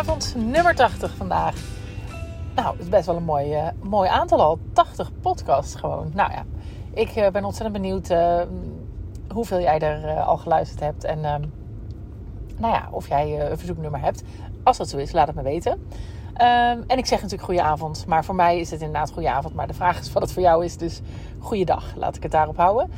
avond, nummer 80 vandaag. Nou, het is best wel een mooi, uh, mooi aantal al. 80 podcasts gewoon. Nou ja, ik uh, ben ontzettend benieuwd uh, hoeveel jij er al geluisterd hebt. En ehm, nou ja, of jij een verzoeknummer hebt. Als dat zo is, laat het me weten. Um, en ik zeg natuurlijk goede avond. Maar voor mij is het inderdaad goede avond. Maar de vraag is wat het voor jou is. Dus goeiedag. Laat ik het daarop houden.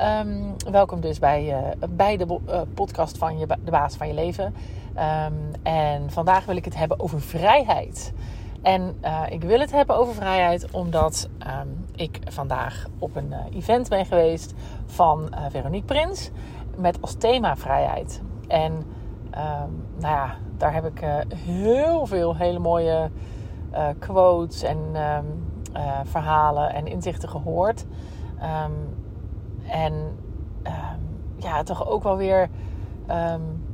Um, welkom dus bij, bij de podcast van je, de baas van je leven. Um, en vandaag wil ik het hebben over vrijheid. En uh, ik wil het hebben over vrijheid omdat um, ik vandaag op een event ben geweest van Veronique Prins met als thema vrijheid. En nou ja, daar heb ik heel veel hele mooie quotes en verhalen en inzichten gehoord. En ja, toch ook wel weer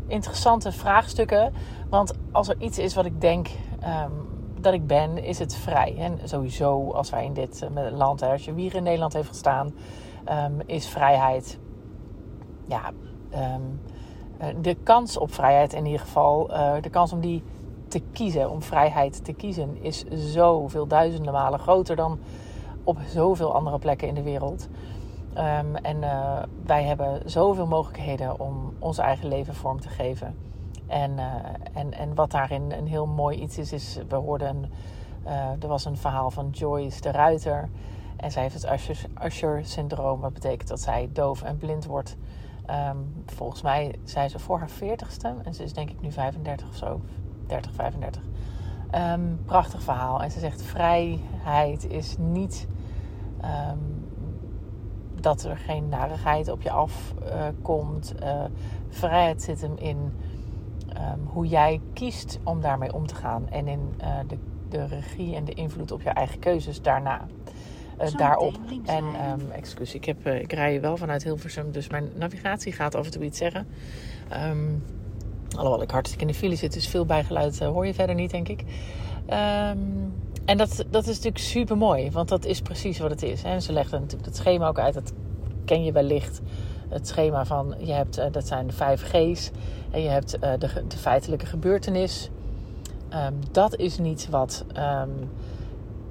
interessante vraagstukken. Want als er iets is wat ik denk um, dat ik ben, is het vrij. En sowieso, als wij in dit uh, land, hè, als je hier in Nederland heeft gestaan, is vrijheid. Ja, um, de kans op vrijheid in ieder geval, uh, de kans om die te kiezen, om vrijheid te kiezen, is zoveel duizenden malen groter dan op zoveel andere plekken in de wereld. Um, en uh, wij hebben zoveel mogelijkheden om ons eigen leven vorm te geven. En, uh, en, en wat daarin een heel mooi iets is, is we hoorden, uh, er was een verhaal van Joyce de Ruiter. En zij heeft het Usher-syndroom. Wat betekent dat zij doof en blind wordt. Um, volgens mij zei ze voor haar 40ste. En ze is denk ik nu 35 of zo. 30, 35. Um, prachtig verhaal. En ze zegt: vrijheid is niet dat er geen narigheid op je afkomt. Uh, vrijheid zit hem in um, hoe jij kiest om daarmee om te gaan. En in uh, de, de regie en de invloed op je eigen keuzes daarna. Uh, daarop. En um, excuus, ik, heb, ik rij wel vanuit Hilversum, dus mijn navigatie gaat af en toe iets zeggen. Um, alhoewel ik hartstikke in de file zit, dus veel bijgeluid hoor je verder niet, denk ik. Um, en dat, dat is natuurlijk super mooi, want dat is precies wat het is. Ze legden natuurlijk het schema ook uit, dat ken je wellicht. Het schema van, je hebt, uh, dat zijn de vijf G's. En je hebt uh, de, de, feitelijke gebeurtenis. Um, dat is niet wat, um,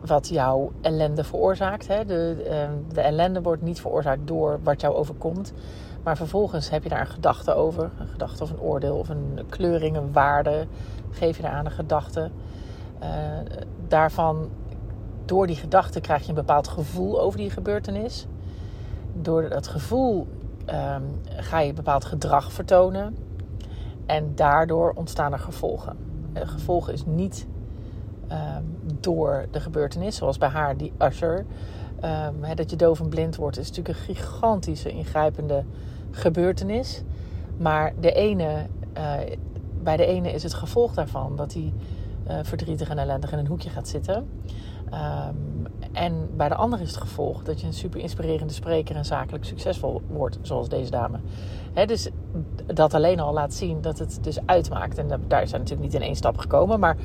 wat jouw ellende veroorzaakt. Hè. De, de ellende wordt niet veroorzaakt door wat jou overkomt. Maar vervolgens heb je daar een gedachte over. Een gedachte of een oordeel of een kleuring, een waarde. Geef je daar aan een gedachte. Uh, daarvan, door die gedachte krijg je een bepaald gevoel over die gebeurtenis. Door dat gevoel um, ga je bepaald gedrag vertonen. En daardoor ontstaan er gevolgen. Uh, gevolgen is niet um, door de gebeurtenis, zoals bij haar, die Usher. He, dat je doof en blind wordt, is natuurlijk een gigantische, ingrijpende gebeurtenis. Maar de ene, uh, bij de ene is het gevolg daarvan dat hij uh, verdrietig en ellendig in een hoekje gaat zitten. Um, en bij de ander is het gevolg dat je een super inspirerende spreker en zakelijk succesvol wordt, zoals deze dame. Dus dat alleen al laat zien dat het dus uitmaakt. En daar zijn natuurlijk niet in één stap gekomen, maar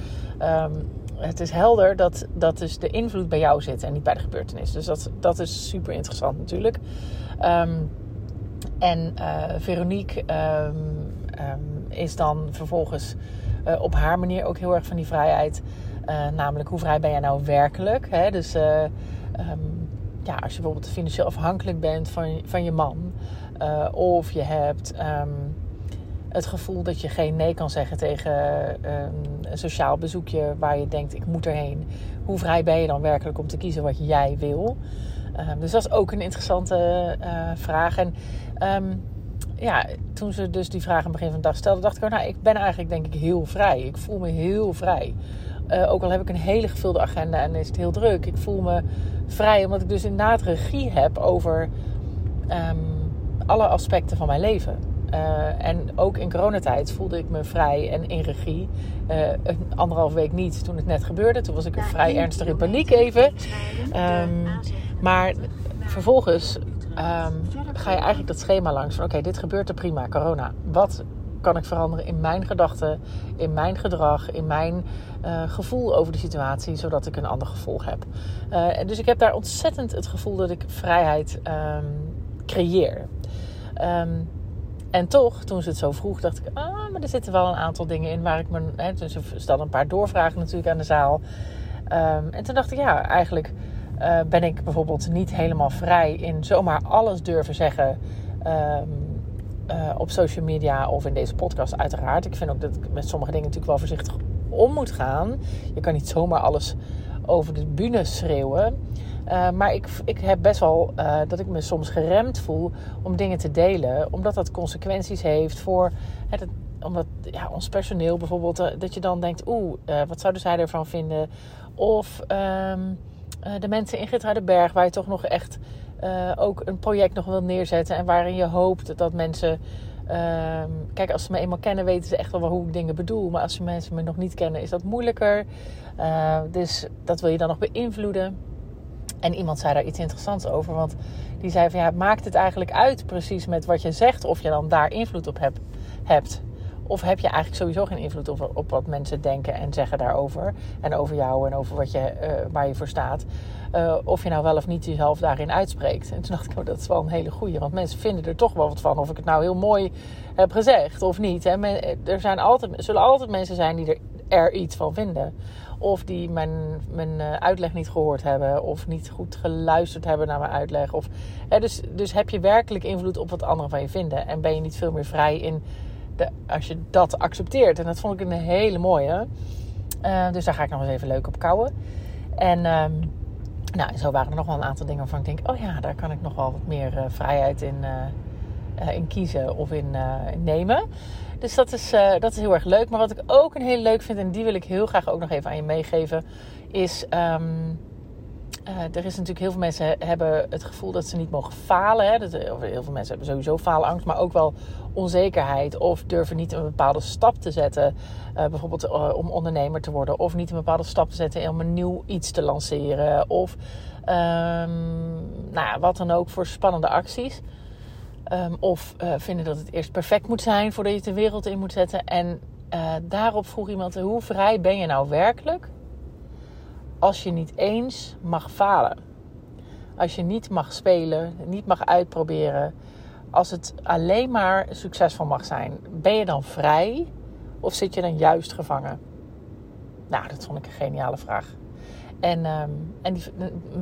um, het is helder dat, dat dus de invloed bij jou zit en niet bij de gebeurtenis. Dus dat, dat is super interessant natuurlijk. Um, en uh, Veronique is dan vervolgens uh, op haar manier ook heel erg van die vrijheid. Uh, namelijk, hoe vrij ben jij nou werkelijk? Hè? Dus uh, um, ja, als je bijvoorbeeld financieel afhankelijk bent van, van je man. of je hebt um, het gevoel dat je geen nee kan zeggen tegen um, een sociaal bezoekje waar je denkt, ik moet erheen. Hoe vrij ben je dan werkelijk om te kiezen wat jij wil? dus dat is ook een interessante vraag. En ja, toen ze dus die vraag aan het begin van de dag stelde, dacht ik, oh, nou, ik ben eigenlijk denk ik heel vrij. Ik voel me heel vrij. Uh, ook al heb ik een hele gevulde agenda en is het heel druk. Ik voel me vrij omdat ik dus inderdaad regie heb over um, alle aspecten van mijn leven. Uh, en ook in coronatijd voelde ik me vrij en in regie. Uh, een anderhalf week niet toen het net gebeurde. Toen was ik vrij ernstig in paniek even. Um, maar vervolgens um, ga je eigenlijk dat schema langs oké, dit gebeurt er prima, corona. Wat kan ik veranderen in mijn gedachten, in mijn gedrag, in mijn uh, gevoel over de situatie, zodat ik een ander gevolg heb. Uh, dus ik heb daar ontzettend het gevoel dat ik vrijheid um, creëer. Um, En toch, toen ze het zo vroeg, dacht ik, ah, maar er zitten wel een aantal dingen in waar ik me. Hè, dus ze stelde een paar doorvragen natuurlijk aan de zaal. Ehm, en toen dacht ik, ja, eigenlijk uh, ben ik bijvoorbeeld niet helemaal vrij in zomaar alles durven zeggen. Um, uh, op social media of in deze podcast, uiteraard. Ik vind ook dat ik met sommige dingen natuurlijk wel voorzichtig om moet gaan. Je kan niet zomaar alles over de bühne schreeuwen. Uh, maar ik, ik heb best wel dat ik me soms geremd voel om dingen te delen. Omdat dat consequenties heeft voor het, omdat, ja, ons personeel bijvoorbeeld. dat je dan denkt, oeh, wat zouden zij ervan vinden? Of um, de mensen in Berg waar je toch nog echt uh, ook een project nog wil neerzetten. En waarin je hoopt dat mensen. Uh, kijk, als ze me eenmaal kennen, weten ze echt wel hoe ik dingen bedoel. Maar als ze mensen me nog niet kennen, is dat moeilijker. Uh, dus dat wil je dan nog beïnvloeden. En iemand zei daar iets interessants over. Want die zei van ja, maakt het eigenlijk uit precies met wat je zegt of je dan daar invloed op heb, hebt. Of heb je eigenlijk sowieso geen invloed op, wat mensen denken en zeggen daarover. En over jou en over wat je, uh, waar je voor staat. Uh, of je nou wel of niet jezelf daarin uitspreekt. En toen dacht ik, oh, dat is wel een hele goeie. Want mensen vinden er toch wel wat van. Of ik het nou heel mooi heb gezegd of niet. Hè. Er zijn altijd, zullen altijd mensen zijn die er, er iets van vinden. Of die mijn, mijn eh, uitleg niet gehoord hebben. Of niet goed geluisterd hebben naar mijn uitleg. Of, hè, dus, dus heb je werkelijk invloed op wat anderen van je vinden. En ben je niet veel meer vrij in als je dat accepteert. En dat vond ik een hele mooie. Uh, dus daar ga ik nog eens even leuk op kouwen. En um, nou, zo waren er nog wel een aantal dingen waarvan ik denk... oh ja, daar kan ik nog wel wat meer uh, vrijheid in, uh, in kiezen of in nemen. Dus dat is, dat is heel erg leuk. Maar wat ik ook een heel leuk vind... en die wil ik heel graag ook nog even aan je meegeven... is... Um, uh, er is natuurlijk heel veel mensen hebben het gevoel dat ze niet mogen falen. Hè? Dat, heel veel mensen hebben sowieso faalangst, maar ook wel onzekerheid. Of durven niet een bepaalde stap te zetten. Uh, bijvoorbeeld om ondernemer te worden. Of niet een bepaalde stap te zetten om een nieuw iets te lanceren. Of um, nou wat dan ook voor spannende acties. Um, of vinden dat het eerst perfect moet zijn voordat je het de wereld in moet zetten. En daarop vroeg iemand: hoe vrij ben je nou werkelijk? Als je niet eens mag falen. Als je niet mag spelen, niet mag uitproberen. Als het alleen maar succesvol mag zijn. Ben je dan vrij of zit je dan juist gevangen? Nou, dat vond ik een geniale vraag. En, um, en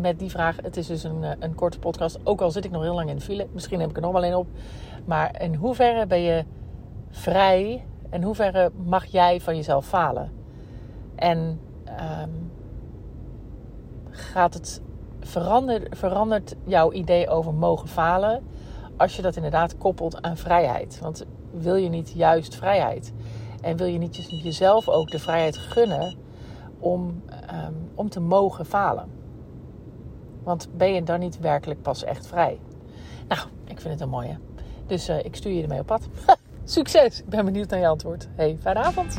met die vraag, het is dus een, een korte podcast. Ook al zit ik nog heel lang in de file. Misschien heb ik er nog wel een op. Maar in hoeverre ben je vrij? En hoeverre mag jij van jezelf falen? En um, gaat het verandert, verandert jouw idee over mogen falen als je dat inderdaad koppelt aan vrijheid. Want wil je niet juist vrijheid? En wil je niet jezelf ook de vrijheid gunnen om, um, om te mogen falen? Want ben je dan niet werkelijk pas echt vrij? Nou, ik vind het een mooie. Dus uh, ik stuur je ermee op pad. Succes! Ik ben benieuwd naar je antwoord. Hey, fijne avond!